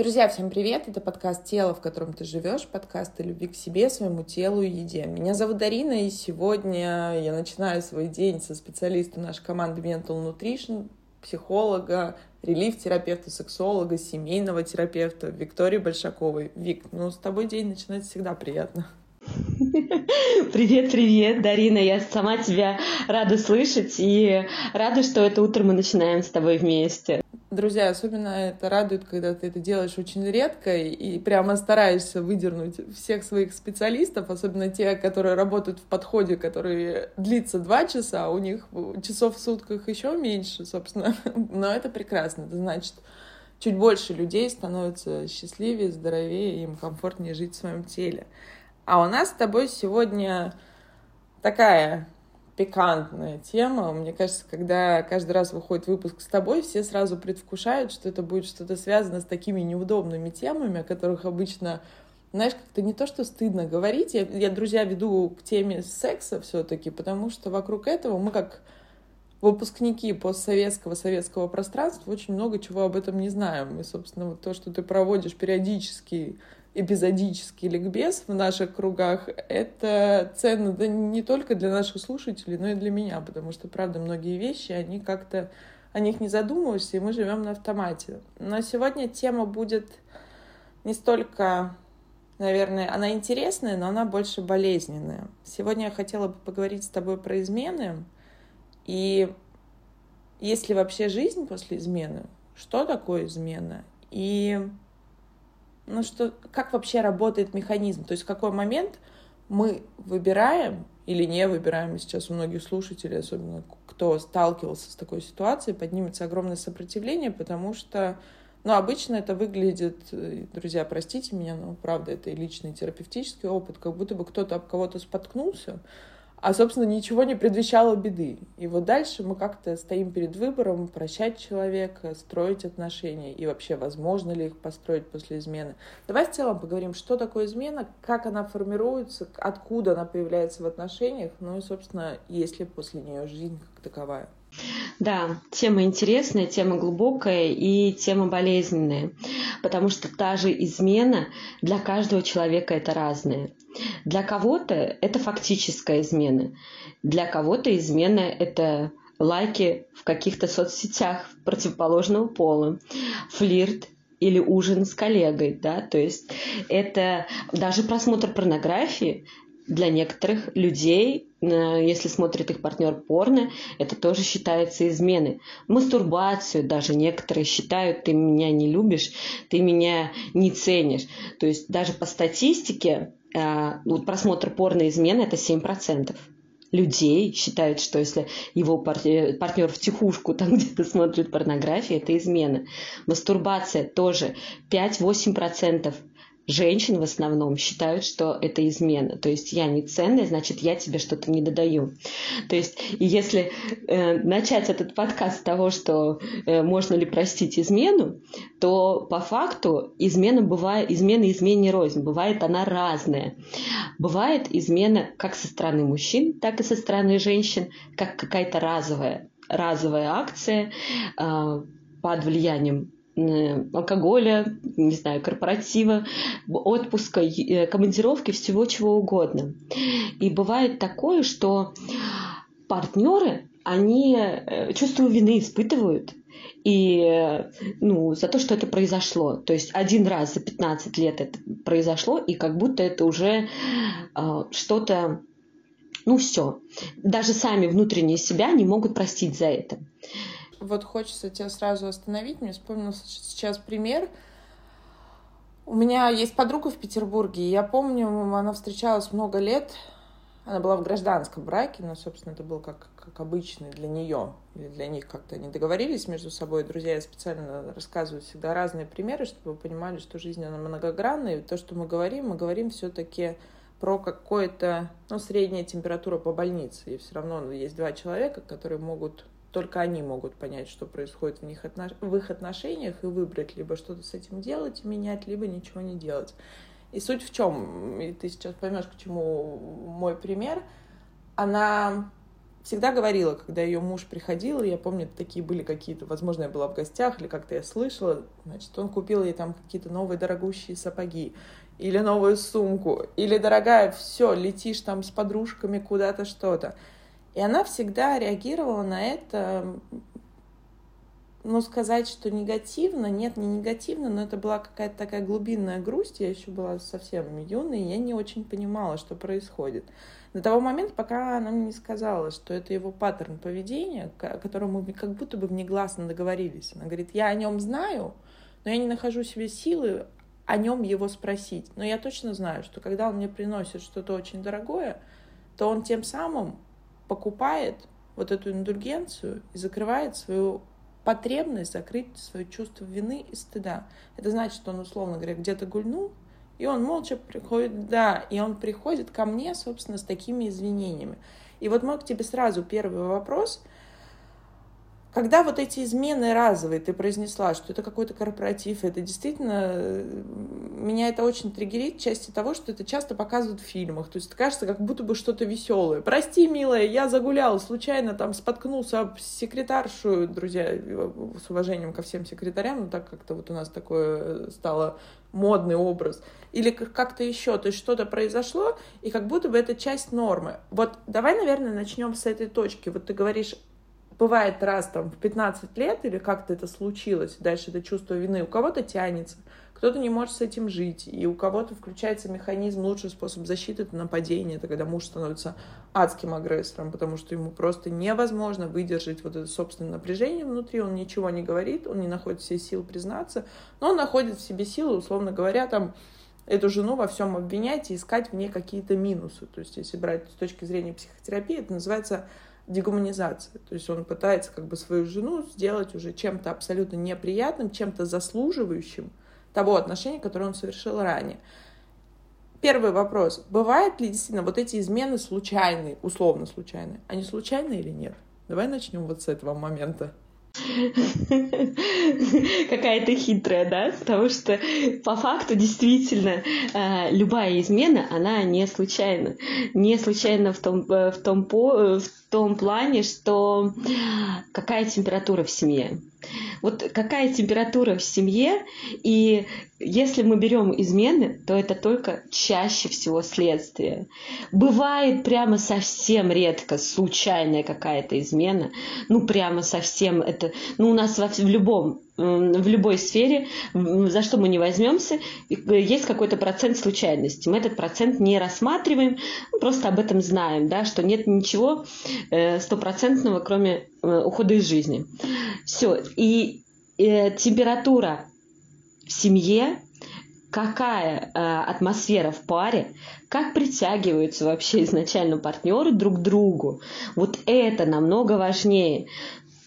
Друзья, всем привет! Это подкаст «Тело, в котором ты живешь», подкаст о любви к себе, своему телу и еде. Меня зовут Дарина, и сегодня я начинаю свой день со специалиста нашей команды Mental Nutrition, психолога, релиф-терапевта, сексолога, семейного терапевта Виктории Большаковой. Вик, ну с тобой день начинается всегда приятно. Привет, привет, Дарина. Я сама тебя рада слышать и рада, что это утро мы начинаем с тобой вместе. Друзья, особенно это радует, когда ты это делаешь очень редко и прямо стараешься выдернуть всех своих специалистов, особенно те, которые работают в подходе, который длится два часа, а у них часов в сутках еще меньше, собственно. Но это прекрасно. Это значит, чуть больше людей становятся счастливее, здоровее, им комфортнее жить в своем теле. А у нас с тобой сегодня такая пикантная тема. Мне кажется, когда каждый раз выходит выпуск с тобой, все сразу предвкушают, что это будет что-то связано с такими неудобными темами, о которых обычно, знаешь, как-то не то, что стыдно говорить. Я, я друзья, веду к теме секса все-таки, потому что вокруг этого мы как выпускники постсоветского советского пространства очень много чего об этом не знаем. И, собственно, вот то, что ты проводишь периодически эпизодический ликбез в наших кругах, это ценно да не только для наших слушателей, но и для меня, потому что, правда, многие вещи, они как-то о них не задумываешься, и мы живем на автомате. Но сегодня тема будет не столько, наверное, она интересная, но она больше болезненная. Сегодня я хотела бы поговорить с тобой про измены, и есть ли вообще жизнь после измены? Что такое измена? И ну что, как вообще работает механизм? То есть в какой момент мы выбираем или не выбираем, сейчас у многих слушателей, особенно кто сталкивался с такой ситуацией, поднимется огромное сопротивление, потому что, ну, обычно это выглядит, э, друзья, простите меня, но правда, это и личный терапевтический опыт, как будто бы кто-то об кого-то споткнулся, а, собственно, ничего не предвещало беды. И вот дальше мы как-то стоим перед выбором прощать человека, строить отношения, и вообще, возможно ли их построить после измены. Давай в целом поговорим, что такое измена, как она формируется, откуда она появляется в отношениях, ну и, собственно, есть ли после нее жизнь как таковая. Да, тема интересная, тема глубокая и тема болезненная, потому что та же измена для каждого человека это разная. Для кого-то это фактическая измена, для кого-то измена это лайки в каких-то соцсетях противоположного пола, флирт или ужин с коллегой, да, то есть это даже просмотр порнографии для некоторых людей, э, если смотрит их партнер порно, это тоже считается изменой. Мастурбацию даже некоторые считают, ты меня не любишь, ты меня не ценишь. То есть даже по статистике вот просмотр порно измены это 7% людей считают, что если его партнер в тихушку там где-то смотрит порнографию, это измена. Мастурбация тоже 5-8% женщин в основном считают, что это измена. То есть я не ценная, значит, я тебе что-то не додаю. То есть, если э, начать этот подкаст с того, что э, можно ли простить измену, то по факту измена бывает, измена измене рознь. Бывает она разная. Бывает измена как со стороны мужчин, так и со стороны женщин, как какая-то разовая, разовая акция э, под влиянием алкоголя, не знаю, корпоратива, отпуска, э, командировки, всего чего угодно. И бывает такое, что партнеры, они э, чувство вины испытывают, и ну, за то, что это произошло. То есть один раз за 15 лет это произошло, и как будто это уже э, что-то, ну все. Даже сами внутренние себя не могут простить за это вот хочется тебя сразу остановить. Мне вспомнился сейчас пример. У меня есть подруга в Петербурге, и я помню, она встречалась много лет. Она была в гражданском браке, но, собственно, это был как, как обычный для нее или для них как-то они договорились между собой. Друзья, я специально рассказываю всегда разные примеры, чтобы вы понимали, что жизнь, она многогранная. И то, что мы говорим, мы говорим все-таки про какое-то, ну, средняя температура по больнице. И все равно есть два человека, которые могут только они могут понять, что происходит в, них отнош... в их отношениях и выбрать либо что-то с этим делать и менять, либо ничего не делать. И суть в чем, и ты сейчас поймешь, к чему мой пример, она всегда говорила, когда ее муж приходил, я помню, такие были какие-то, возможно, я была в гостях или как-то я слышала, значит, он купил ей там какие-то новые дорогущие сапоги или новую сумку, или, дорогая, все, летишь там с подружками куда-то что-то. И она всегда реагировала на это, ну, сказать, что негативно, нет, не негативно, но это была какая-то такая глубинная грусть, я еще была совсем юной, и я не очень понимала, что происходит. До того момента, пока она мне не сказала, что это его паттерн поведения, о котором мы как будто бы внегласно договорились. Она говорит, я о нем знаю, но я не нахожу себе силы о нем его спросить. Но я точно знаю, что когда он мне приносит что-то очень дорогое, то он тем самым покупает вот эту индульгенцию и закрывает свою потребность закрыть свое чувство вины и стыда. Это значит, что он, условно говоря, где-то гульнул, и он молча приходит, да, и он приходит ко мне, собственно, с такими извинениями. И вот мой к тебе сразу первый вопрос — когда вот эти измены разовые, ты произнесла, что это какой-то корпоратив, это действительно, э, меня это очень триггерит части того, что это часто показывают в фильмах. То есть кажется, как будто бы что-то веселое. Прости, милая, я загулял, случайно там споткнулся об секретаршу, друзья, с уважением ко всем секретарям, но так как-то вот у нас такое стало модный образ. Или как-то еще, то есть что-то произошло, и как будто бы это часть нормы. Вот давай, наверное, начнем с этой точки. Вот ты говоришь бывает раз там в 15 лет или как-то это случилось, дальше это чувство вины, у кого-то тянется, кто-то не может с этим жить, и у кого-то включается механизм, лучший способ защиты — это нападение, это когда муж становится адским агрессором, потому что ему просто невозможно выдержать вот это собственное напряжение внутри, он ничего не говорит, он не находит все сил признаться, но он находит в себе силы, условно говоря, там, эту жену во всем обвинять и искать в ней какие-то минусы. То есть, если брать с точки зрения психотерапии, это называется дегуманизация. То есть он пытается как бы свою жену сделать уже чем-то абсолютно неприятным, чем-то заслуживающим того отношения, которое он совершил ранее. Первый вопрос. Бывают ли действительно вот эти измены случайные, условно случайные? Они случайные или нет? Давай начнем вот с этого момента. Какая-то хитрая, да? Потому что по факту действительно э, любая измена, она не случайна. Не случайна в том, э, в том, по, в том плане, что какая температура в семье. Вот какая температура в семье, и если мы берем измены, то это только чаще всего следствие. Бывает прямо совсем редко случайная какая-то измена, ну прямо совсем это, ну у нас во, в любом в любой сфере, за что мы не возьмемся, есть какой-то процент случайности. Мы этот процент не рассматриваем, просто об этом знаем, да, что нет ничего э, стопроцентного, кроме э, ухода из жизни. Все. И э, температура в семье, какая э, атмосфера в паре, как притягиваются вообще изначально партнеры друг к другу. Вот это намного важнее.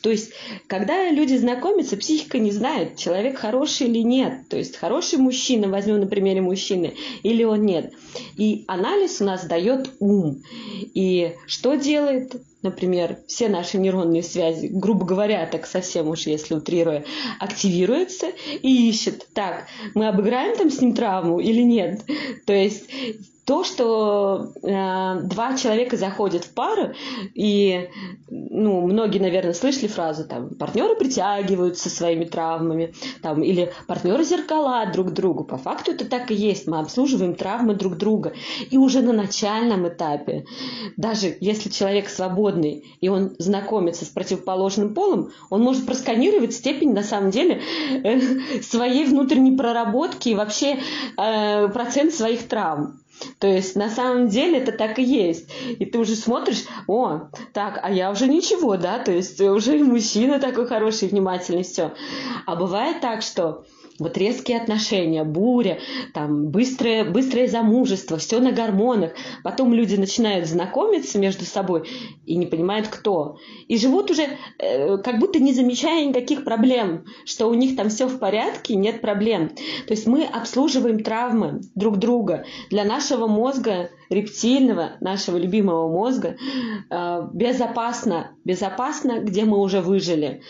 То есть, когда люди знакомятся, психика не знает, человек хороший или нет. То есть, хороший мужчина, возьмем на примере мужчины, или он нет. И анализ у нас дает ум. И что делает например, все наши нейронные связи, грубо говоря, так совсем уж если утрируя, активируются и ищет, так, мы обыграем там с ним травму или нет. То есть то, что э, два человека заходят в пару, и ну, многие, наверное, слышали фразу там партнеры притягиваются своими травмами, там, или партнеры зеркала друг другу. По факту это так и есть. Мы обслуживаем травмы друг друга. И уже на начальном этапе, даже если человек свободный, и он знакомится с противоположным полом, он может просканировать степень, на самом деле, э, своей внутренней проработки и вообще э, процент своих травм. То есть на самом деле это так и есть. И ты уже смотришь, о, так, а я уже ничего, да, то есть уже мужчина такой хороший, внимательный, все. А бывает так, что вот резкие отношения, буря, там, быстрое, быстрое замужество, все на гормонах. Потом люди начинают знакомиться между собой и не понимают, кто. И живут уже э, как будто не замечая никаких проблем, что у них там все в порядке, нет проблем. То есть мы обслуживаем травмы друг друга. Для нашего мозга, рептильного, нашего любимого мозга, э, безопасно, безопасно, где мы уже выжили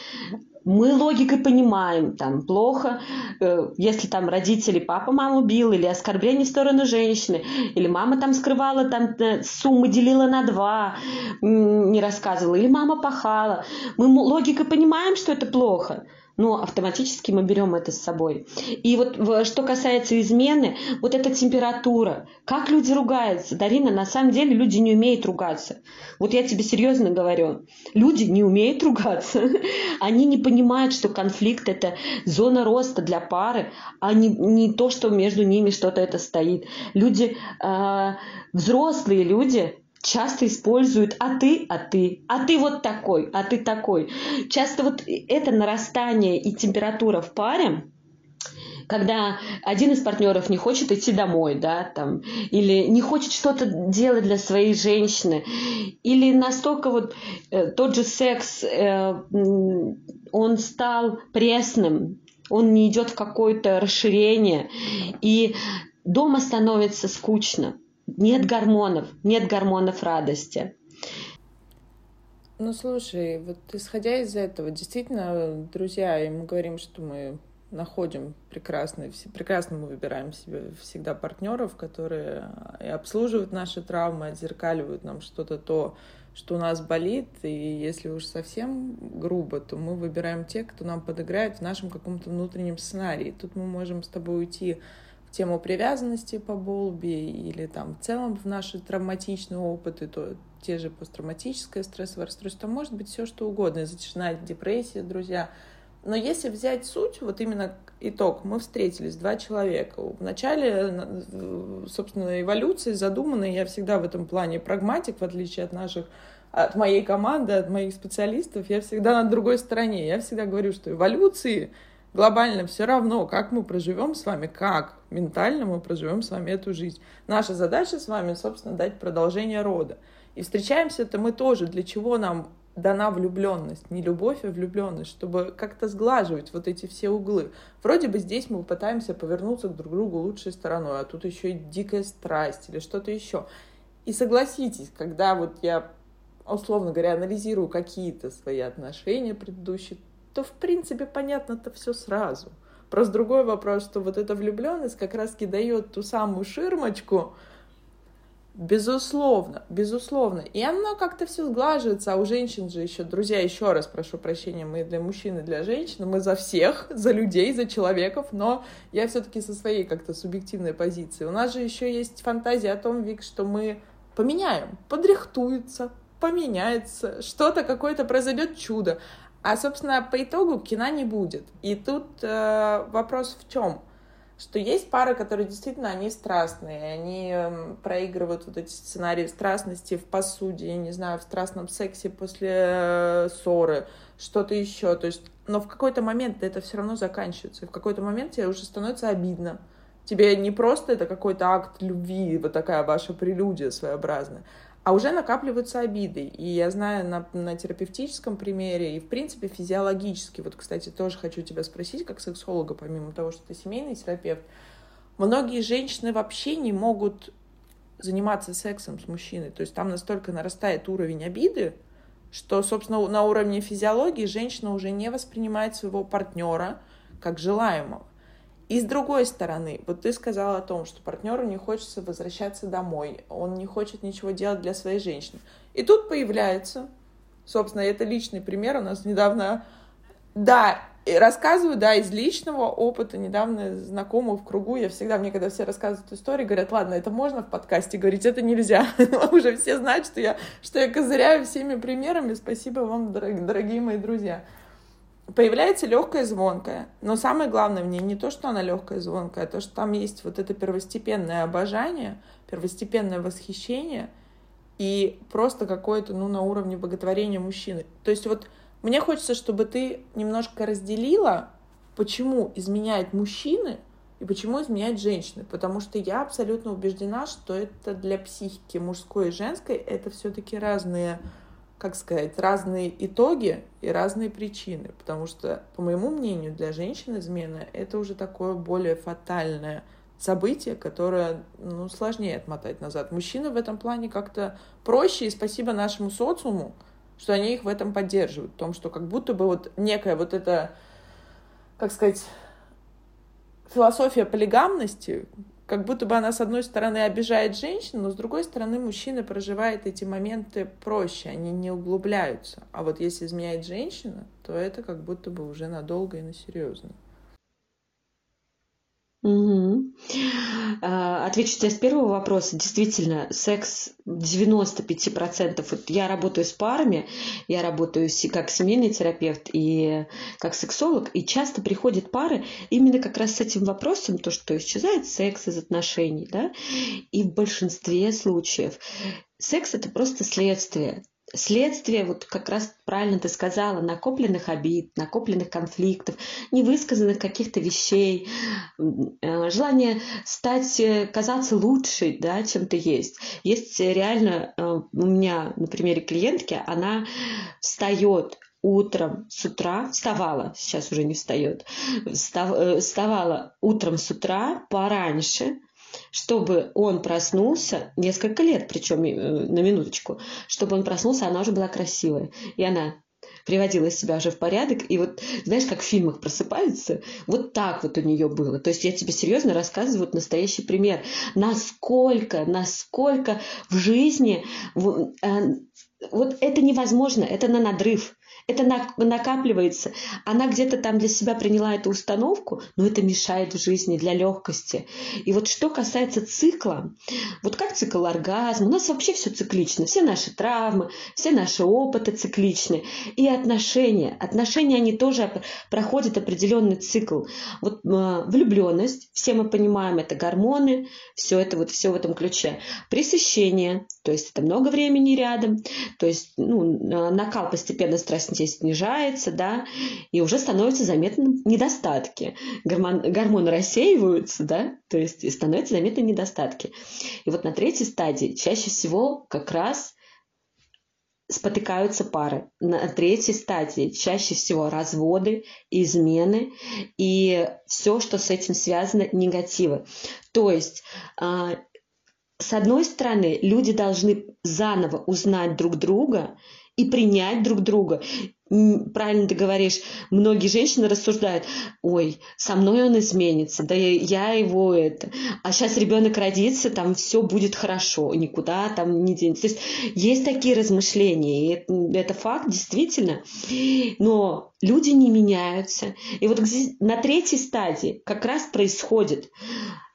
мы логикой понимаем, там, плохо, э, если там родители, папа маму бил, или оскорбление в сторону женщины, или мама там скрывала, там, э, суммы делила на два, не рассказывала, или мама пахала. Мы логикой понимаем, что это плохо, но автоматически мы берем это с собой. И вот что касается измены, вот эта температура, как люди ругаются. Дарина, на самом деле люди не умеют ругаться. Вот я тебе серьезно говорю, люди не умеют ругаться. Они не понимают, что конфликт это зона роста для пары, а не, не то, что между ними что-то это стоит. Люди, э, взрослые люди, часто используют «а ты, а ты, а ты вот такой, а ты такой». Часто вот это нарастание и температура в паре, когда один из партнеров не хочет идти домой, да, там, или не хочет что-то делать для своей женщины, или настолько вот э, тот же секс, э, он стал пресным, он не идет в какое-то расширение, и дома становится скучно. Нет гормонов, нет гормонов радости. Ну, слушай, вот исходя из этого, действительно, друзья, и мы говорим, что мы находим прекрасные, прекрасно мы выбираем себе всегда партнеров, которые и обслуживают наши травмы, отзеркаливают нам что-то то, что у нас болит, и если уж совсем грубо, то мы выбираем тех, кто нам подыграет в нашем каком-то внутреннем сценарии. Тут мы можем с тобой уйти тему привязанности по Болби или там в целом в наши травматичные опыты, то те же посттравматическое стрессовое расстройство, может быть все что угодно, затяжная депрессия, друзья. Но если взять суть, вот именно итог, мы встретились, два человека. В начале, собственно, эволюции задуманной, я всегда в этом плане прагматик, в отличие от наших от моей команды, от моих специалистов, я всегда на другой стороне. Я всегда говорю, что эволюции глобально все равно, как мы проживем с вами, как ментально мы проживем с вами эту жизнь. Наша задача с вами, собственно, дать продолжение рода. И встречаемся-то мы тоже. Для чего нам дана влюбленность? Не любовь, а влюбленность, чтобы как-то сглаживать вот эти все углы. Вроде бы здесь мы пытаемся повернуться к друг другу лучшей стороной, а тут еще и дикая страсть или что-то еще. И согласитесь, когда вот я, условно говоря, анализирую какие-то свои отношения предыдущие, то в принципе понятно-то все сразу. Просто другой вопрос, что вот эта влюбленность как раз-таки дает ту самую ширмочку, Безусловно, безусловно. И оно как-то все сглаживается, а у женщин же еще, друзья, еще раз прошу прощения, мы для мужчин и для женщин, мы за всех, за людей, за человеков, но я все-таки со своей как-то субъективной позиции. У нас же еще есть фантазия о том, Вик, что мы поменяем, подрихтуется, поменяется, что-то какое-то произойдет чудо. А, собственно, по итогу кино не будет. И тут э, вопрос в чем? Что есть пары, которые действительно, они страстные, они э, проигрывают вот эти сценарии страстности в посуде, я не знаю, в страстном сексе после э, ссоры, что-то еще. То есть, но в какой-то момент это все равно заканчивается. И в какой-то момент тебе уже становится обидно. Тебе не просто это какой-то акт любви, вот такая ваша прелюдия своеобразная, а уже накапливаются обиды. И я знаю на, на терапевтическом примере и, в принципе, физиологически, вот, кстати, тоже хочу тебя спросить, как сексолога, помимо того, что ты семейный терапевт, многие женщины вообще не могут заниматься сексом с мужчиной. То есть там настолько нарастает уровень обиды, что, собственно, на уровне физиологии женщина уже не воспринимает своего партнера как желаемого. И с другой стороны, вот ты сказала о том, что партнеру не хочется возвращаться домой, он не хочет ничего делать для своей женщины. И тут появляется, собственно, это личный пример у нас недавно, да, рассказываю, да, из личного опыта, недавно знакомого в кругу, я всегда, мне когда все рассказывают истории, говорят, ладно, это можно в подкасте говорить, это нельзя. Уже все знают, что я, что я козыряю всеми примерами. Спасибо вам, дорогие мои друзья появляется легкая звонкая. Но самое главное мне не то, что она легкая звонкая, а то, что там есть вот это первостепенное обожание, первостепенное восхищение и просто какое-то, ну, на уровне боготворения мужчины. То есть вот мне хочется, чтобы ты немножко разделила, почему изменяют мужчины и почему изменяют женщины. Потому что я абсолютно убеждена, что это для психики мужской и женской это все-таки разные как сказать, разные итоги и разные причины. Потому что, по моему мнению, для женщины измена это уже такое более фатальное событие, которое ну, сложнее отмотать назад. Мужчина в этом плане как-то проще, и спасибо нашему социуму, что они их в этом поддерживают, в том, что как будто бы вот некая вот эта, как сказать, философия полигамности, как будто бы она, с одной стороны, обижает женщин, но с другой стороны, мужчина проживает эти моменты проще, они не углубляются. А вот если изменяет женщина, то это как будто бы уже надолго и на серьезно. Угу. Отвечу тебе с первого вопроса. Действительно, секс 95%. Вот я работаю с парами, я работаю как семейный терапевт и как сексолог, и часто приходят пары именно как раз с этим вопросом, то, что исчезает секс из отношений, да, и в большинстве случаев секс это просто следствие следствие, вот как раз правильно ты сказала, накопленных обид, накопленных конфликтов, невысказанных каких-то вещей, э, желание стать, э, казаться лучше, да, чем ты есть. Есть реально, э, у меня на примере клиентки, она встает утром с утра, вставала, сейчас уже не встает, вставала утром с утра пораньше, чтобы он проснулся, несколько лет, причем э, на минуточку, чтобы он проснулся, она уже была красивая. И она приводила себя уже в порядок. И вот, знаешь, как в фильмах просыпаются, вот так вот у нее было. То есть я тебе серьезно рассказываю вот настоящий пример. Насколько, насколько в жизни э, вот это невозможно, это на надрыв это накапливается. Она где-то там для себя приняла эту установку, но это мешает в жизни для легкости. И вот что касается цикла, вот как цикл оргазма, у нас вообще все циклично. Все наши травмы, все наши опыты цикличны. И отношения. Отношения, они тоже проходят определенный цикл. Вот влюбленность, все мы понимаем, это гормоны, все это вот все в этом ключе. Пресыщение, то есть это много времени рядом, то есть ну, накал постепенно страстей здесь снижается, да, и уже становятся заметны недостатки. Гормон, гормоны рассеиваются, да, то есть становятся заметны недостатки. И вот на третьей стадии чаще всего как раз спотыкаются пары. На третьей стадии чаще всего разводы, измены и все, что с этим связано, негативы. То есть а, с одной стороны, люди должны заново узнать друг друга и принять друг друга. Правильно ты говоришь, многие женщины рассуждают, ой, со мной он изменится, да я его это, а сейчас ребенок родится, там все будет хорошо, никуда там не денется. То есть есть такие размышления, и это, это факт действительно, но люди не меняются. И вот на третьей стадии как раз происходит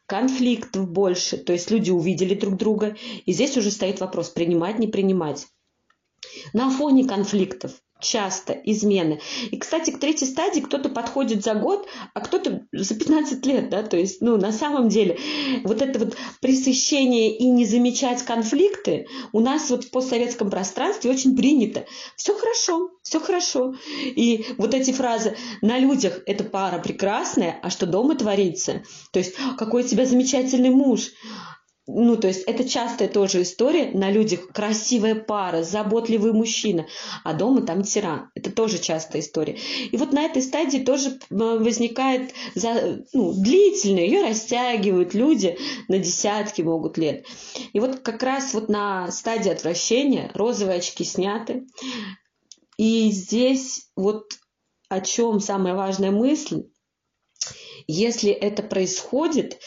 конфликтов больше, то есть люди увидели друг друга, и здесь уже стоит вопрос, принимать, не принимать. На фоне конфликтов часто измены. И, кстати, к третьей стадии кто-то подходит за год, а кто-то за 15 лет, да, то есть, ну, на самом деле, вот это вот пресыщение и не замечать конфликты у нас вот в постсоветском пространстве очень принято. Все хорошо, все хорошо. И вот эти фразы «на людях эта пара прекрасная, а что дома творится?» То есть «какой у тебя замечательный муж?» Ну, то есть это частая тоже история на людях. Красивая пара, заботливый мужчина, а дома там тиран. Это тоже частая история. И вот на этой стадии тоже возникает ну, длительно, ее растягивают люди на десятки могут лет. И вот как раз вот на стадии отвращения розовые очки сняты. И здесь вот о чем самая важная мысль, если это происходит,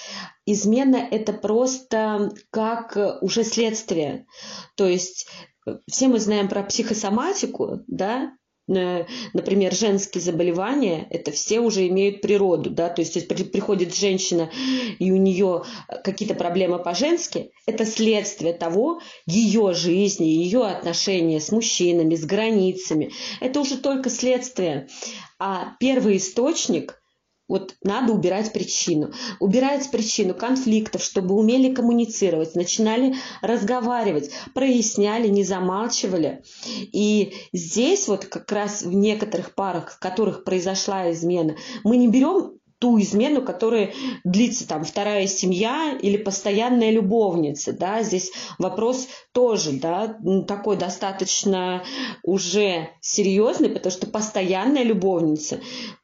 измена это просто как уже следствие. То есть э, все мы знаем про психосоматику, да, э, например, женские заболевания, это все уже имеют природу, да, то есть приходит женщина и у нее какие-то проблемы по-женски, это следствие того, ее жизни, ее отношения с мужчинами, с границами, это уже только следствие. А первый источник вот надо убирать причину. Убирать причину конфликтов, чтобы умели коммуницировать, начинали разговаривать, проясняли, не замалчивали. И здесь вот как раз в некоторых парах, в которых произошла измена, мы не берем ту измену, которая длится там вторая семья или постоянная любовница, да, здесь вопрос тоже, да, такой достаточно уже серьезный, потому что постоянная любовница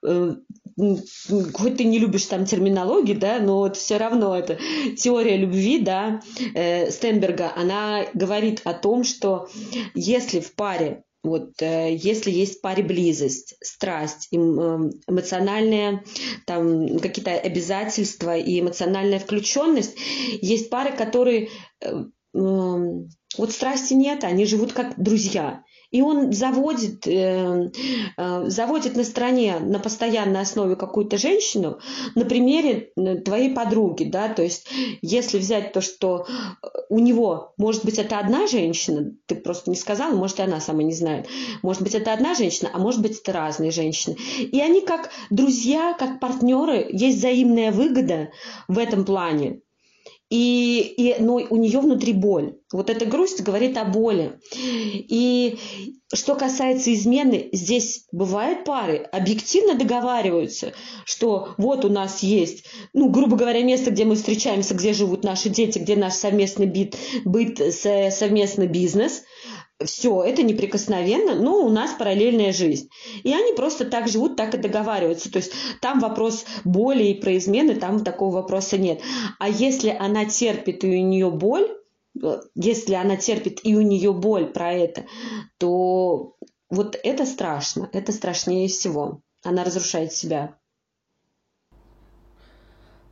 э, хоть ты не любишь там терминологии, да, но вот все равно это теория любви, да, э, Стенберга, она говорит о том, что если в паре Вот э, если есть в паре близость, страсть, эм, эмоциональные там какие-то обязательства и эмоциональная включенность, есть пары, которые э, эм, вот страсти нет, они живут как друзья. И он заводит, э, э, заводит на стороне на постоянной основе какую-то женщину на примере э, твоей подруги, да, то есть если взять то, что э, у него, может быть, это одна женщина, ты просто не сказала, может, и она сама не знает, может быть, это одна женщина, а может быть, это разные женщины. И они как друзья, как партнеры, есть взаимная выгода в этом плане. И, и, но у нее внутри боль. Вот эта грусть говорит о боли. И что касается измены, здесь бывают пары, объективно договариваются, что вот у нас есть, ну, грубо говоря, место, где мы встречаемся, где живут наши дети, где наш совместный бит, быт, совместный бизнес – все, это неприкосновенно, но у нас параллельная жизнь. И они просто так живут, так и договариваются. То есть там вопрос боли и про измены, там такого вопроса нет. А если она терпит и у нее боль, э, если она терпит и у нее боль про это, то вот это страшно, это страшнее всего. Она разрушает себя.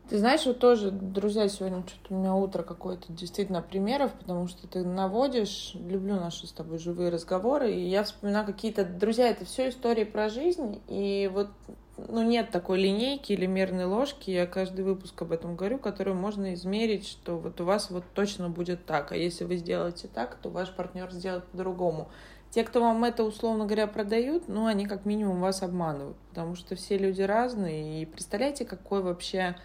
Ты знаешь, вот тоже, друзья, сегодня что-то у меня утро какое-то действительно примеров, потому что ты наводишь, люблю наши с тобой живые разговоры, и я вспоминаю какие-то, друзья, это все истории про жизнь, и вот ну, нет такой линейки или мерной ложки, я каждый выпуск об этом говорю, которую можно измерить, что вот у вас вот точно будет так, а если вы сделаете так, то ваш партнер сделает по-другому. Те, кто вам это, условно говоря, продают, ну, они как минимум вас обманывают, потому что все люди разные, и представляете, какой вообще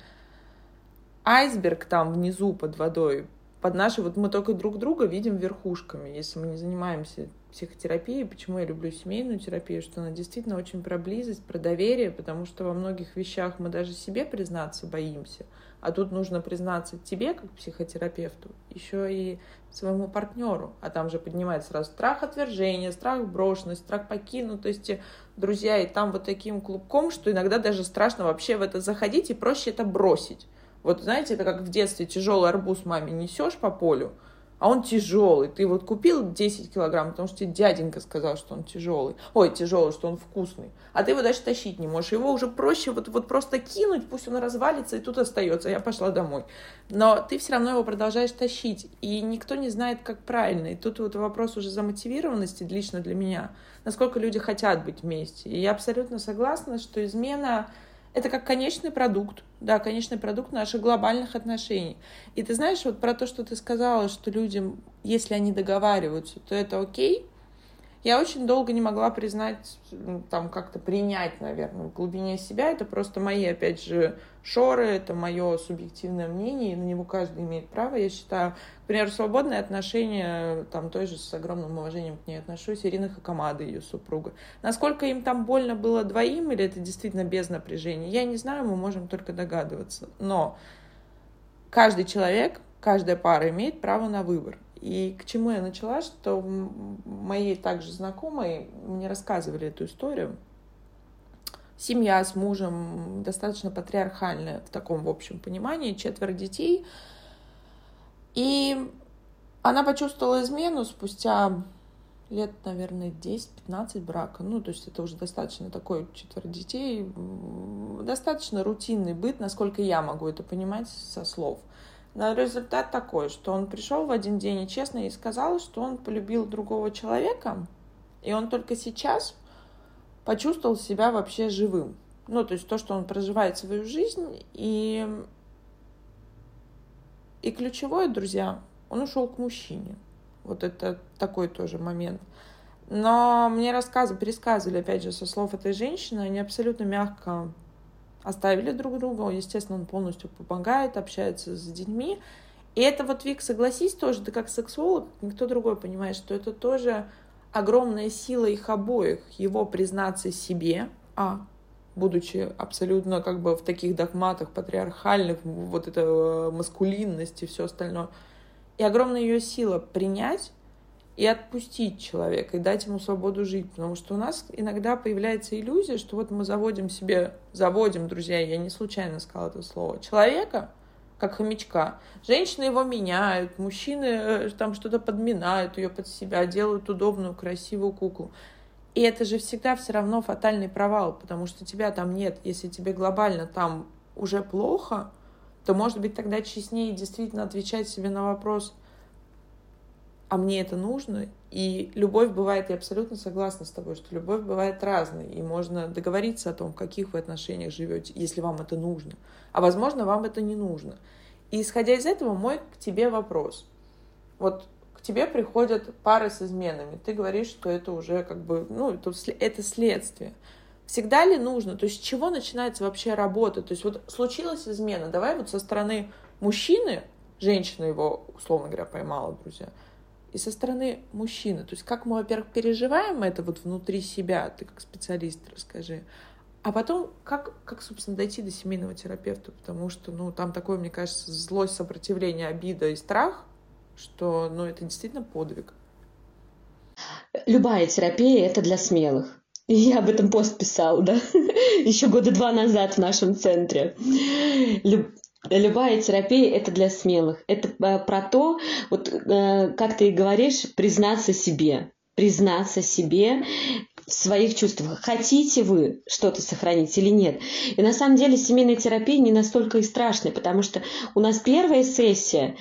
айсберг там внизу под водой, под нашей, вот мы только друг друга видим верхушками, если мы не занимаемся психотерапией. Почему я люблю семейную терапию, что она действительно очень про близость, про доверие, потому что во многих вещах мы даже себе признаться боимся, а тут нужно признаться тебе, как психотерапевту, еще и своему партнеру. А там же поднимается сразу страх отвержения, страх брошенность, страх покинутости, друзья, и там вот таким клубком, что иногда даже страшно вообще в это заходить и проще это бросить. Вот знаете, это как в детстве тяжелый арбуз маме несешь по полю, а он тяжелый. Ты вот купил 10 килограмм, потому что тебе дяденька сказал, что он тяжелый. Ой, тяжелый, что он вкусный. А ты его дальше тащить не можешь. Его уже проще вот, вот просто кинуть, пусть он развалится и тут остается. Я пошла домой. Но ты все равно его продолжаешь тащить. И никто не знает, как правильно. И тут вот вопрос уже замотивированности лично для меня. Насколько люди хотят быть вместе. И я абсолютно согласна, что измена это как конечный продукт, да, конечный продукт наших глобальных отношений. И ты знаешь, вот про то, что ты сказала, что людям, если они договариваются, то это окей, я очень долго не могла признать, там как-то принять, наверное, в глубине себя. Это просто мои, опять же, шоры, это мое субъективное мнение, и на него каждый имеет право, я считаю. К примеру, свободные отношения, там той же с огромным уважением к ней отношусь, Ирина Хакамада, ее супруга. Насколько им там больно было двоим, или это действительно без напряжения, я не знаю, мы можем только догадываться. Но каждый человек, каждая пара имеет право на выбор. И к чему я начала, что мои также знакомые мне рассказывали эту историю. Семья с мужем достаточно патриархальная в таком в общем понимании, четверо детей. И она почувствовала измену спустя лет, наверное, 10-15 брака. Ну, то есть это уже достаточно такой четверо детей, достаточно рутинный быт, насколько я могу это понимать со слов. Но результат такой, что он пришел в один день и честно и сказал, что он полюбил другого человека, и он только сейчас почувствовал себя вообще живым. Ну, то есть то, что он проживает свою жизнь, и, и ключевое, друзья, он ушел к мужчине. Вот это такой тоже момент. Но мне рассказывали, пересказывали, опять же, со слов этой женщины, они абсолютно мягко оставили друг друга. Естественно, он полностью помогает, общается с детьми. И это вот, Вик, согласись тоже, ты как сексолог, никто другой понимает, что это тоже огромная сила их обоих. Его признаться себе, а будучи абсолютно как бы в таких догматах патриархальных, вот это э, маскулинность и все остальное. И огромная ее сила принять и отпустить человека, и дать ему свободу жить. Потому что у нас иногда появляется иллюзия, что вот мы заводим себе, заводим, друзья, я не случайно сказала это слово, человека, как хомячка. Женщины его меняют, мужчины э, там что-то подминают ее под себя, делают удобную, красивую куклу. И это же всегда все равно фатальный провал, потому что тебя там нет. Если тебе глобально там уже плохо, то, может быть, тогда честнее действительно отвечать себе на вопрос, а мне это нужно? И любовь бывает, я абсолютно согласна с тобой, что любовь бывает разной, и можно договориться о том, в каких вы отношениях живете, если вам это нужно. А возможно, вам это не нужно. И исходя из этого, мой к тебе вопрос. Вот к тебе приходят пары с изменами. Ты говоришь, что это уже как бы, ну, это, это следствие. Всегда ли нужно? То есть с чего начинается вообще работа? То есть вот случилась измена, давай вот со стороны мужчины, женщина его, условно говоря, поймала, друзья, и со стороны мужчины. То есть как мы, во-первых, переживаем это вот внутри себя, ты как специалист расскажи, а потом, как, как, собственно, дойти до семейного терапевта? Потому что, ну, там такое, мне кажется, злость, сопротивление, обида и страх, что, ну, это действительно подвиг. Любая терапия – это для смелых. Я об этом пост писал, да, еще года два назад в нашем центре. Люб... Любая терапия – это для смелых. Это э, про то, вот э, как ты говоришь, признаться себе. Признаться себе в своих чувствах. Хотите вы что-то сохранить или нет? И на самом деле семейная терапия не настолько и страшная, потому что у нас первая сессия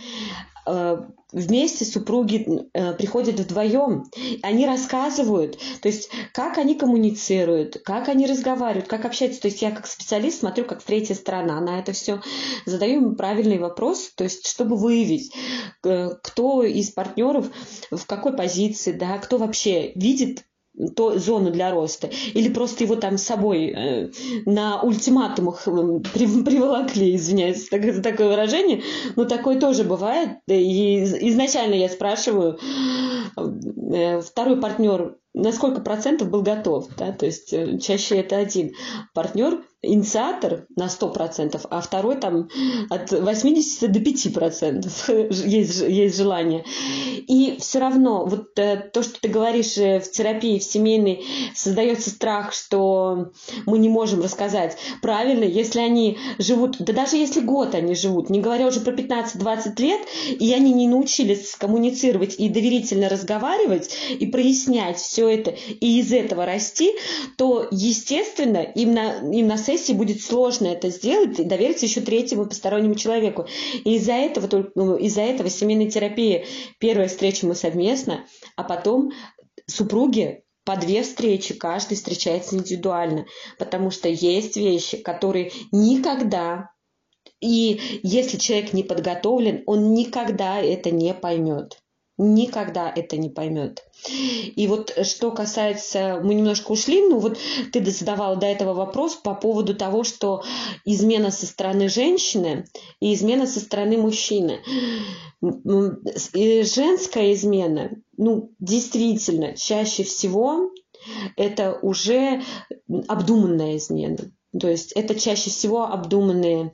вместе супруги э, приходят вдвоем, они рассказывают, то есть как они коммуницируют, как они разговаривают, как общаются. То есть я как специалист смотрю как третья сторона на это все, задаю им правильный вопрос, то есть чтобы выявить, э, кто из партнеров в какой позиции, да, кто вообще видит то, зону для роста, или просто его там с собой э, на ультиматумах при, приволокли, извиняюсь, так, такое выражение, но такое тоже бывает. И изначально я спрашиваю, э, второй партнер на сколько процентов был готов, да, то есть э, чаще это один партнер, инициатор на 100%, а второй там от 80 до 5% есть, есть желание. И все равно вот э, то, что ты говоришь э, в терапии, в семейной, создается страх, что мы не можем рассказать правильно, если они живут, да даже если год они живут, не говоря уже про 15-20 лет, и они не научились коммуницировать и доверительно разговаривать и прояснять все это, и из этого расти, то, естественно, им на, им на сессии будет сложно это сделать и довериться еще третьему постороннему человеку. И из-за этого, только, ну, из-за этого семейной терапии первая встреча мы совместно, а потом супруги по две встречи, каждый встречается индивидуально, потому что есть вещи, которые никогда и если человек не подготовлен, он никогда это не поймет никогда это не поймет. И вот что касается, мы немножко ушли, ну вот ты задавала до этого вопрос по поводу того, что измена со стороны женщины и измена со стороны мужчины. И женская измена, ну действительно, чаще всего это уже обдуманная измена. То есть это чаще всего обдуманные.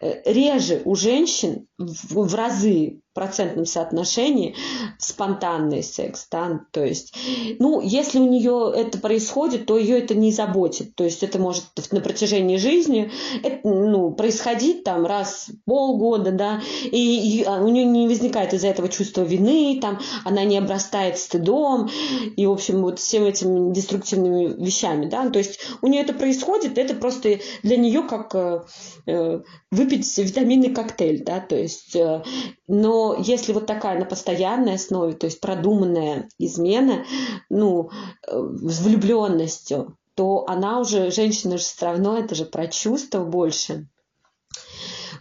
Э, реже у женщин в разы процентном соотношении спонтанный секс, да, то есть, ну, если у нее это происходит, то ее это не заботит, то есть это может на протяжении жизни, это, ну, происходить там раз в полгода, да, и, и а, у нее не возникает из-за этого чувства вины, там, она не обрастает стыдом и, в общем, вот всеми этими деструктивными вещами, да, то есть у нее это происходит, это просто для нее как э, э выпить витаминный коктейль, да, то есть, э, но если вот такая на постоянной основе, то есть продуманная измена, ну, э, с влюбленностью, то она уже, женщина же все равно, это же про чувства больше.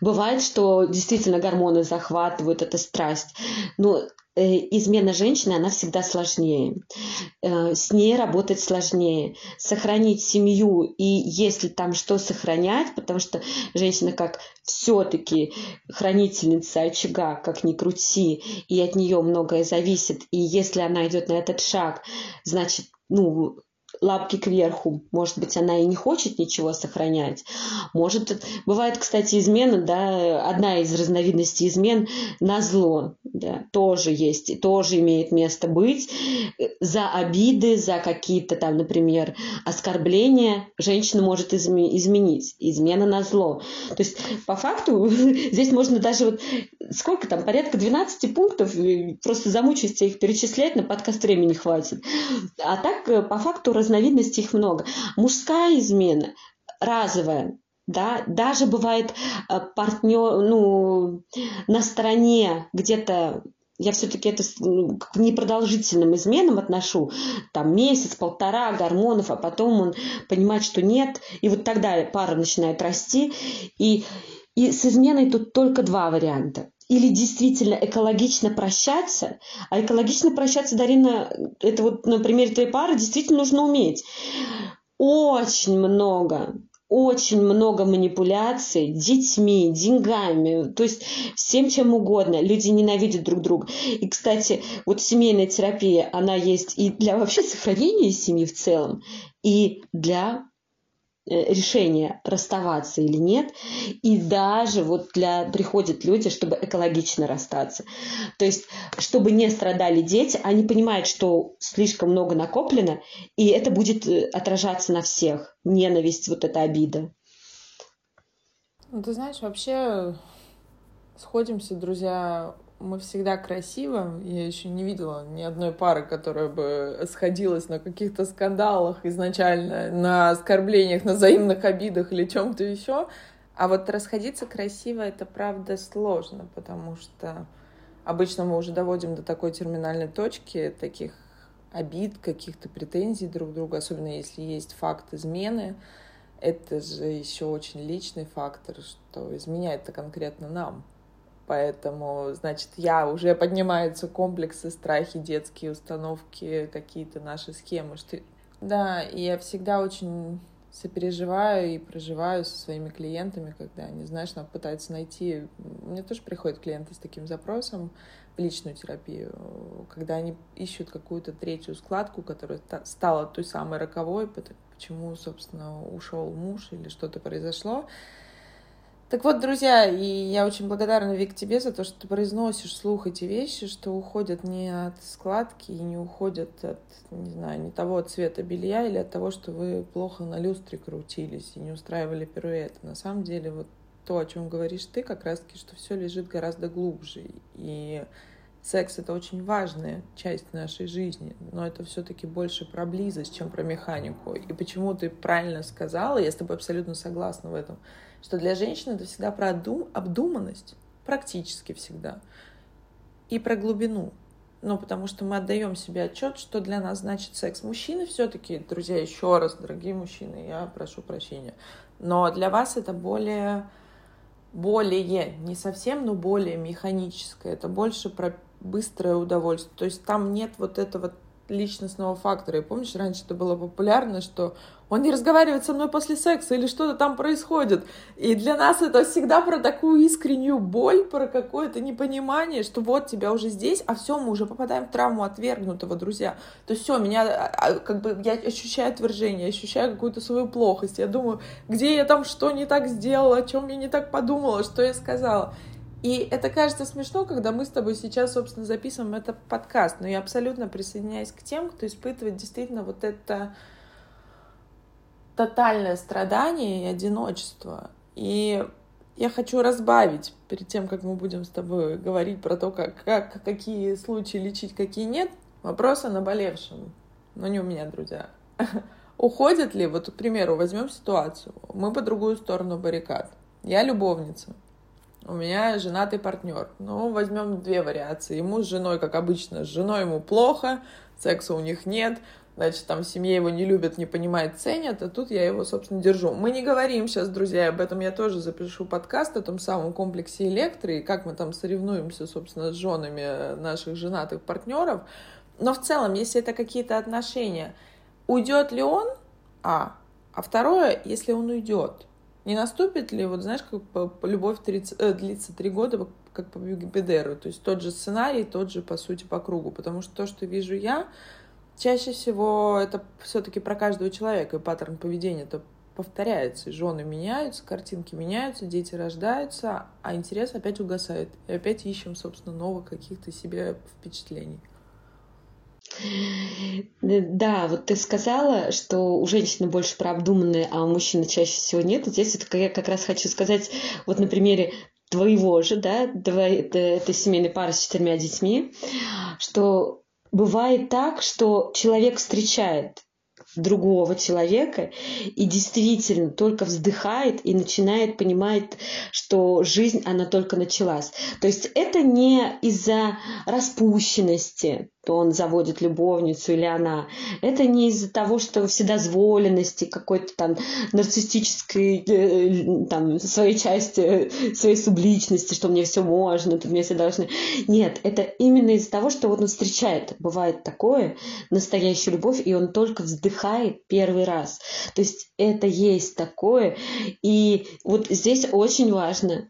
Бывает, что действительно гормоны захватывают, это страсть. Но измена женщины, она всегда сложнее. Э, с ней работать сложнее. Сохранить семью, и если там что сохранять, потому что женщина как все-таки хранительница очага, как ни крути, и от нее многое зависит, и если она идет на этот шаг, значит, ну, лапки кверху. Может быть, она и не хочет ничего сохранять. Может, бывает, кстати, измена, да, одна из разновидностей измен на зло, да, тоже есть, тоже имеет место быть. За обиды, за какие-то там, например, оскорбления женщина может изменить. Измена на зло. То есть, по факту, здесь можно даже вот, сколько там, порядка 12 пунктов, просто замучаюсь их перечислять, на подкаст времени хватит. А так, э, по факту, разновидностей их много. Мужская измена разовая, да, даже бывает э, партнер, ну, на стороне где-то я все-таки это к непродолжительным изменам отношу, там месяц, полтора гормонов, а потом он понимает, что нет, и вот тогда пара начинает расти, и, и с изменой тут только два варианта. Или действительно экологично прощаться, а экологично прощаться, Дарина, это вот на примере твоей пары действительно нужно уметь. Очень много очень много манипуляций детьми, деньгами, то есть всем чем угодно. Люди ненавидят друг друга. И, кстати, вот семейная терапия, она есть и для вообще сохранения семьи в целом, и для решение расставаться или нет. И даже вот для приходят люди, чтобы экологично расстаться. То есть, чтобы не страдали дети, они понимают, что слишком много накоплено, и это будет э, отражаться на всех. Ненависть, вот эта обида. Ну, ты знаешь, вообще сходимся, друзья, мы всегда красиво. Я еще не видела ни одной пары, которая бы сходилась на каких-то скандалах изначально, на оскорблениях, на взаимных обидах или чем-то еще. А вот расходиться красиво это правда сложно, потому что обычно мы уже доводим до такой терминальной точки, таких обид, каких-то претензий друг к другу, особенно если есть факт измены. Это же еще очень личный фактор, что изменяет-то конкретно нам. Поэтому, значит, я уже поднимаются комплексы, страхи, детские установки, какие-то наши схемы. Что... Да, и я всегда очень сопереживаю и проживаю со своими клиентами, когда они, знаешь, нам пытаются найти... Мне тоже приходят клиенты с таким запросом в личную терапию, когда они ищут какую-то третью складку, которая стала той самой роковой, почему, собственно, ушел муж или что-то произошло. Так вот, друзья, и я очень благодарна, Вик, тебе за то, что ты произносишь слух эти вещи, что уходят не от складки и не уходят от, не знаю, не того цвета белья или от того, что вы плохо на люстре крутились и не устраивали пируэты. На самом деле, вот то, о чем говоришь ты, как раз-таки, что все лежит гораздо глубже. И секс — это очень важная часть нашей жизни, но это все-таки больше про близость, чем про механику. И почему ты правильно сказала, я с тобой абсолютно согласна в этом — что для женщины это всегда про обдуманность, практически всегда, и про глубину. Ну, потому что мы отдаем себе отчет, что для нас значит секс. Мужчины все-таки, друзья, еще раз, дорогие мужчины, я прошу прощения. Но для вас это более, более, не совсем, но более механическое. Это больше про быстрое удовольствие. То есть там нет вот этого личностного фактора. И помнишь, раньше это было популярно, что он не разговаривает со мной после секса или что-то там происходит. И для нас это всегда про такую искреннюю боль, про какое-то непонимание, что вот тебя уже здесь, а все, мы уже попадаем в травму отвергнутого, друзья. То есть все, меня а, а, как бы я ощущаю отвержение, ощущаю какую-то свою плохость. Я думаю, где я там что не так сделала, о чем я не так подумала, что я сказала. И это кажется смешно, когда мы с тобой сейчас, собственно, записываем этот подкаст, но я абсолютно присоединяюсь к тем, кто испытывает действительно вот это тотальное страдание и одиночество. И я хочу разбавить перед тем, как мы будем с тобой говорить про то, как, как какие случаи лечить, какие нет, вопрос о наболевшем. Но не у меня, друзья. Уходят ли, вот, к примеру, возьмем ситуацию, мы по другую сторону баррикад. Я любовница, у меня женатый партнер. Ну, возьмем две вариации. Ему с женой, как обычно, с женой ему плохо, секса у них нет, значит, там в семье его не любят, не понимают, ценят, а тут я его, собственно, держу. Мы не говорим сейчас, друзья, об этом я тоже запишу подкаст о том самом комплексе электро и как мы там соревнуемся, собственно, с женами наших женатых партнеров. Но в целом, если это какие-то отношения, уйдет ли он? А. А второе, если он уйдет, не наступит ли, вот знаешь, как по, любовь 30, э, длится три года, как по Бедеру, то есть тот же сценарий, тот же, по сути, по кругу, потому что то, что вижу я, чаще всего это все-таки про каждого человека, и паттерн поведения это повторяется. Жены меняются, картинки меняются, дети рождаются, а интерес опять угасает. И опять ищем, собственно, новых каких-то себе впечатлений. Да, вот ты сказала, что у женщины больше про обдуманные, а у мужчины чаще всего нет. Здесь вот я как раз хочу сказать, вот на примере твоего же, да, этой семейной пары с четырьмя детьми, что бывает так, что человек встречает другого человека и действительно только вздыхает и начинает понимать, что жизнь, она только началась. То есть это не из-за распущенности, то он заводит любовницу или она. Это не из-за того, что вседозволенности, какой-то там нарциссической э, там, своей части, своей субличности, что мне все можно, тут мне все должны. Нет, это именно из-за того, что вот он встречает, бывает такое, настоящую любовь, и он только вздыхает первый раз. То есть это есть такое. И вот здесь очень важно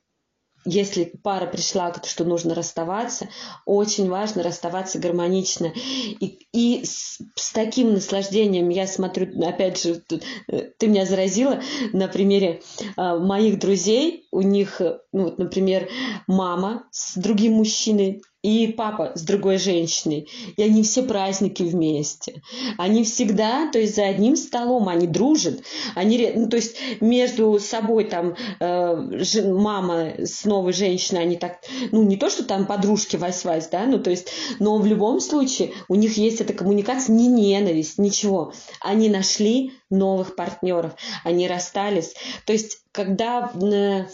если пара пришла к что нужно расставаться, очень важно расставаться гармонично. И, и с, с таким наслаждением я смотрю, опять же, э, ты меня заразила на примере э, моих друзей. У них, ну, вот, например, мама с другим мужчиной и папа с другой женщиной. И они все праздники вместе. Они всегда, то есть за одним столом, они дружат. Они, ну, то есть между собой там э, мама с новой женщиной, они так, ну не то, что там подружки вась-вась, да, ну то есть, но в любом случае у них есть эта коммуникация, не ненависть, ничего. Они нашли новых партнеров, они расстались. То есть, когда э,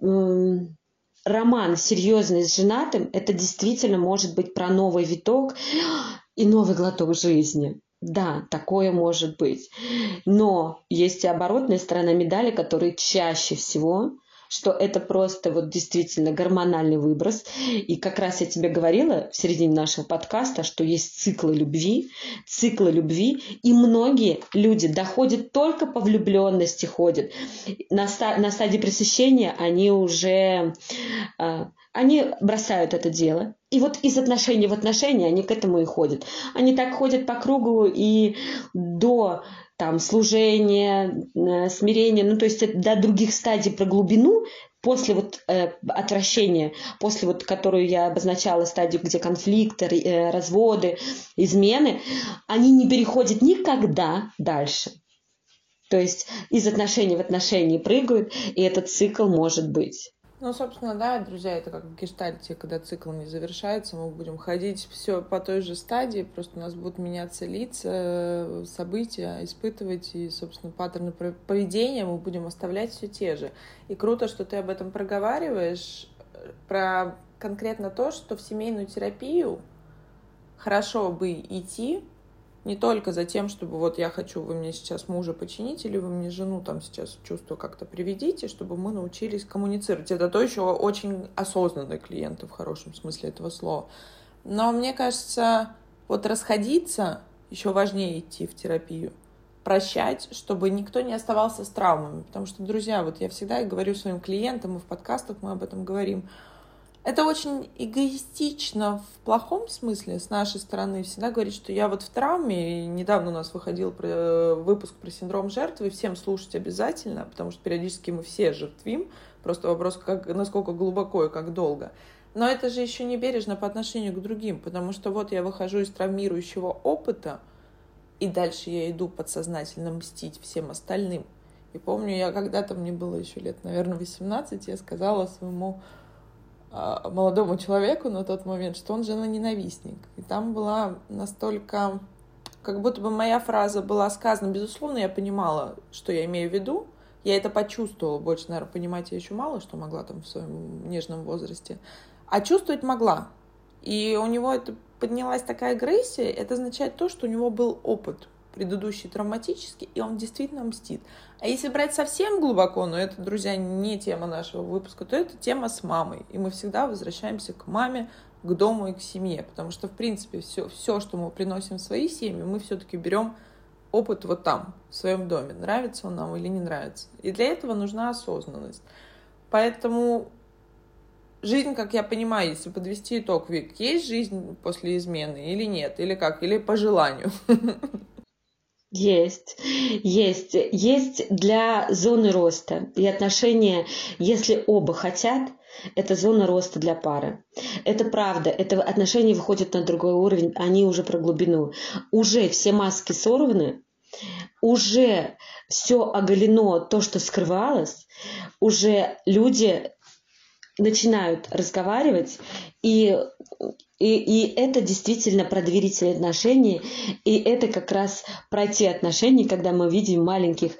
э, роман серьезный с женатым, это действительно может быть про новый виток и новый глоток жизни. Да, такое может быть. Но есть и оборотная сторона медали, которые чаще всего что это просто вот действительно гормональный выброс. И как раз я тебе говорила в середине нашего подкаста, что есть циклы любви, циклы любви, и многие люди доходят только по влюбленности ходят. На, на стадии пресыщения они уже э, они бросают это дело. И вот из отношений в отношения они к этому и ходят. Они так ходят по кругу и до там служение, э, смирение, ну то есть до других стадий про глубину, после вот э, отвращения, после вот, которую я обозначала стадию, где конфликты, э, разводы, измены, они не переходят никогда дальше. То есть из отношений в отношения прыгают, и этот цикл может быть. Ну, собственно, да, друзья, это как в гештальте, когда цикл не завершается, мы будем ходить все по той же стадии, просто у нас будут меняться лица, события, испытывать, и, собственно, паттерны поведения мы будем оставлять все те же. И круто, что ты об этом проговариваешь, про конкретно то, что в семейную терапию хорошо бы идти, не только за тем, чтобы вот я хочу, вы мне сейчас мужа почините, или вы мне жену там сейчас чувство как-то приведите, чтобы мы научились коммуницировать. Это то еще очень осознанные клиенты в хорошем смысле этого слова. Но мне кажется, вот расходиться еще важнее идти в терапию прощать, чтобы никто не оставался с травмами. Потому что, друзья, вот я всегда говорю своим клиентам, и в подкастах мы об этом говорим, это очень эгоистично в плохом смысле с нашей стороны всегда говорить, что я вот в травме, и недавно у нас выходил про, выпуск про синдром жертвы, всем слушать обязательно, потому что периодически мы все жертвим, просто вопрос, как, насколько глубоко и как долго. Но это же еще не бережно по отношению к другим, потому что вот я выхожу из травмирующего опыта, и дальше я иду подсознательно мстить всем остальным. И помню, я когда-то, мне было еще лет, наверное, 18, я сказала своему молодому человеку на тот момент, что он жена-ненавистник. И там была настолько... Как будто бы моя фраза была сказана, безусловно, я понимала, что я имею в виду, я это почувствовала, больше, наверное, понимать я еще мало что могла там в своем нежном возрасте, а чувствовать могла. И у него это поднялась такая агрессия, это означает то, что у него был опыт предыдущий травматический, и он действительно мстит. А если брать совсем глубоко, но это, друзья, не тема нашего выпуска, то это тема с мамой. И мы всегда возвращаемся к маме, к дому и к семье. Потому что, в принципе, все, все что мы приносим в свои семьи, мы все-таки берем опыт вот там, в своем доме. Нравится он нам или не нравится. И для этого нужна осознанность. Поэтому жизнь, как я понимаю, если подвести итог, Вик, есть жизнь после измены или нет? Или как? Или по желанию? Есть, есть, есть для зоны роста и отношения, если оба хотят, это зона роста для пары. Это правда, это отношения выходят на другой уровень, они уже про глубину. Уже все маски сорваны, уже все оголено, то, что скрывалось, уже люди начинают разговаривать, и, и, и это действительно про доверительные отношения, и это как раз про те отношения, когда мы видим маленьких,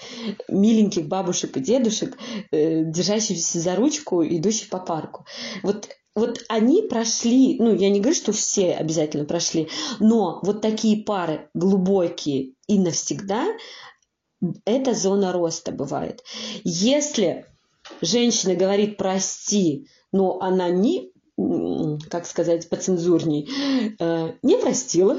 миленьких бабушек и дедушек, э, держащихся за ручку, идущих по парку. Вот вот они прошли, ну, я не говорю, что все обязательно прошли, но вот такие пары глубокие и навсегда, это зона роста бывает. Если женщина говорит «прости», но она не как сказать, поцензурней, э, не простила.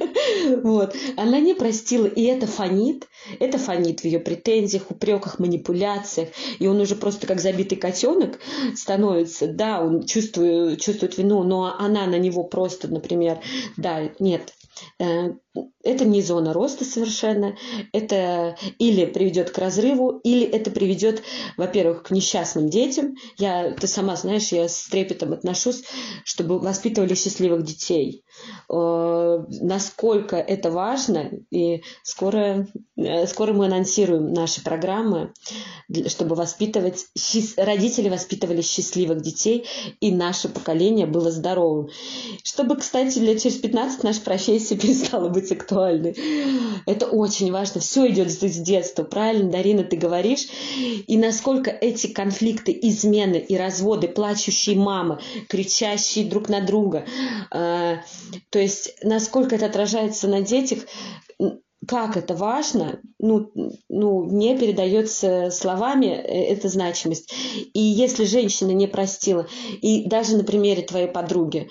вот. Она не простила, и это фонит, это фонит в ее претензиях, упреках, манипуляциях, и он уже просто как забитый котенок становится, да, он чувствует, чувствует вину, но она на него просто, например, да, нет, Э, это не зона роста совершенно. Это или приведет к разрыву, или это приведет, во-первых, к несчастным детям. Я, ты сама знаешь, я с трепетом отношусь, чтобы воспитывали счастливых детей. Э, насколько это важно, и скоро, э, скоро мы анонсируем наши программы, чтобы воспитывать, родители воспитывали счастливых детей, и наше поколение было здоровым. Чтобы, кстати, для через 15 наша профессия перестала быть актуальной. Это очень важно. Все идет с детства. Правильно, Дарина, ты говоришь. И насколько эти конфликты, измены и разводы, плачущие мамы, кричащие друг на друга, э, то есть насколько это отражается на детях, как это важно, ну, ну, не передается словами э, эта значимость. И если женщина не простила, и даже на примере твоей подруги,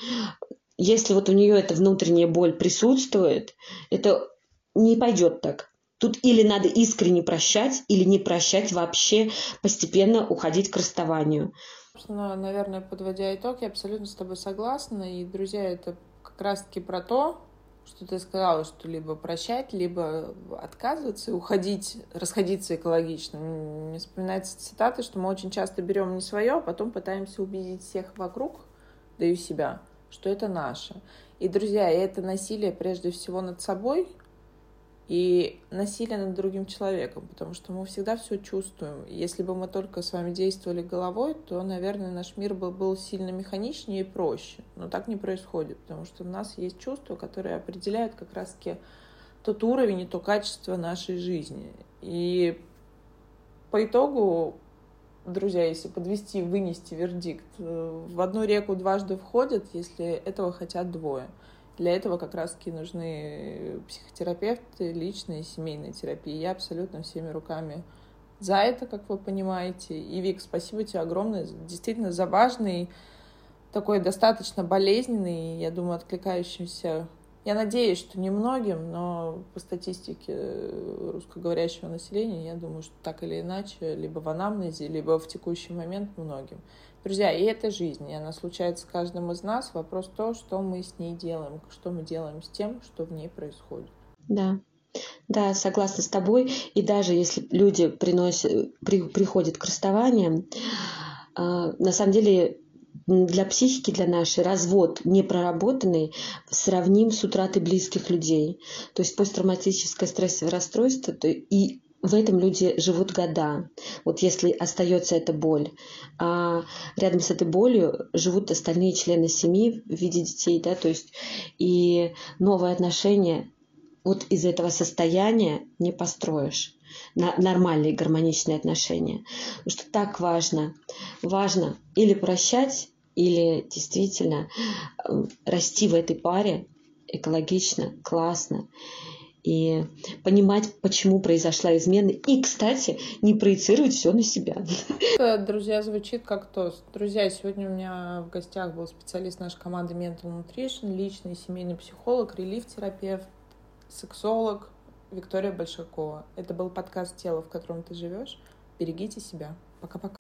если вот у нее эта внутренняя боль присутствует, это не пойдет так. Тут или надо искренне прощать, или не прощать вообще, постепенно уходить к расставанию. Собственно, наверное, подводя итог, я абсолютно с тобой согласна. И, друзья, это как раз-таки про то, что ты сказала, что либо прощать, либо отказываться, уходить, расходиться экологично. Мне вспоминается цитата, что мы очень часто берем не свое, а потом пытаемся убедить всех вокруг, да и себя, что это наше. И, друзья, это насилие прежде всего над собой — и насилие над другим человеком, потому что мы всегда все чувствуем. Если бы мы только с вами действовали головой, то, наверное, наш мир был, был сильно механичнее и проще. Но так не происходит, потому что у нас есть чувства, которые определяют как раз-таки тот уровень и то качество нашей жизни. И по итогу, друзья, если подвести, вынести вердикт, э, в одну реку дважды входят, если этого хотят двое – для этого как раз-таки нужны психотерапевты, личные, семейные терапии. Я абсолютно всеми руками за это, как вы понимаете. И, Вик, спасибо тебе огромное, действительно, за важный, такой достаточно болезненный, я думаю, откликающийся я надеюсь, что немногим, но по статистике русскоговорящего населения, я думаю, что так или иначе, либо в анамнезе, либо в текущий момент многим. Друзья, и это жизнь, и она случается с каждым из нас. Вопрос то, что мы с ней делаем, что мы делаем с тем, что в ней происходит. Да, да, согласна с тобой. И даже если люди приносят, при, приходят к расставаниям, э, на самом деле для психики, для нашей, развод непроработанный сравним с утратой близких людей. То есть посттравматическое стрессовое расстройство и в этом люди живут года. Вот если остается эта боль, а рядом с этой болью живут остальные члены семьи в виде детей, да, то есть и новые отношения вот из этого состояния не построишь нормальные гармоничные отношения. Потому что так важно. Важно или прощать, или действительно э, расти в этой паре экологично, классно и понимать, почему произошла измена. И, кстати, не проецировать все на себя. Это, друзья, звучит как тост. Друзья, сегодня у меня в гостях был специалист нашей команды Mental Nutrition, личный семейный психолог, релиф-терапевт, сексолог Виктория Большакова. Это был подкаст «Тело, в котором ты живешь». Берегите себя. Пока-пока.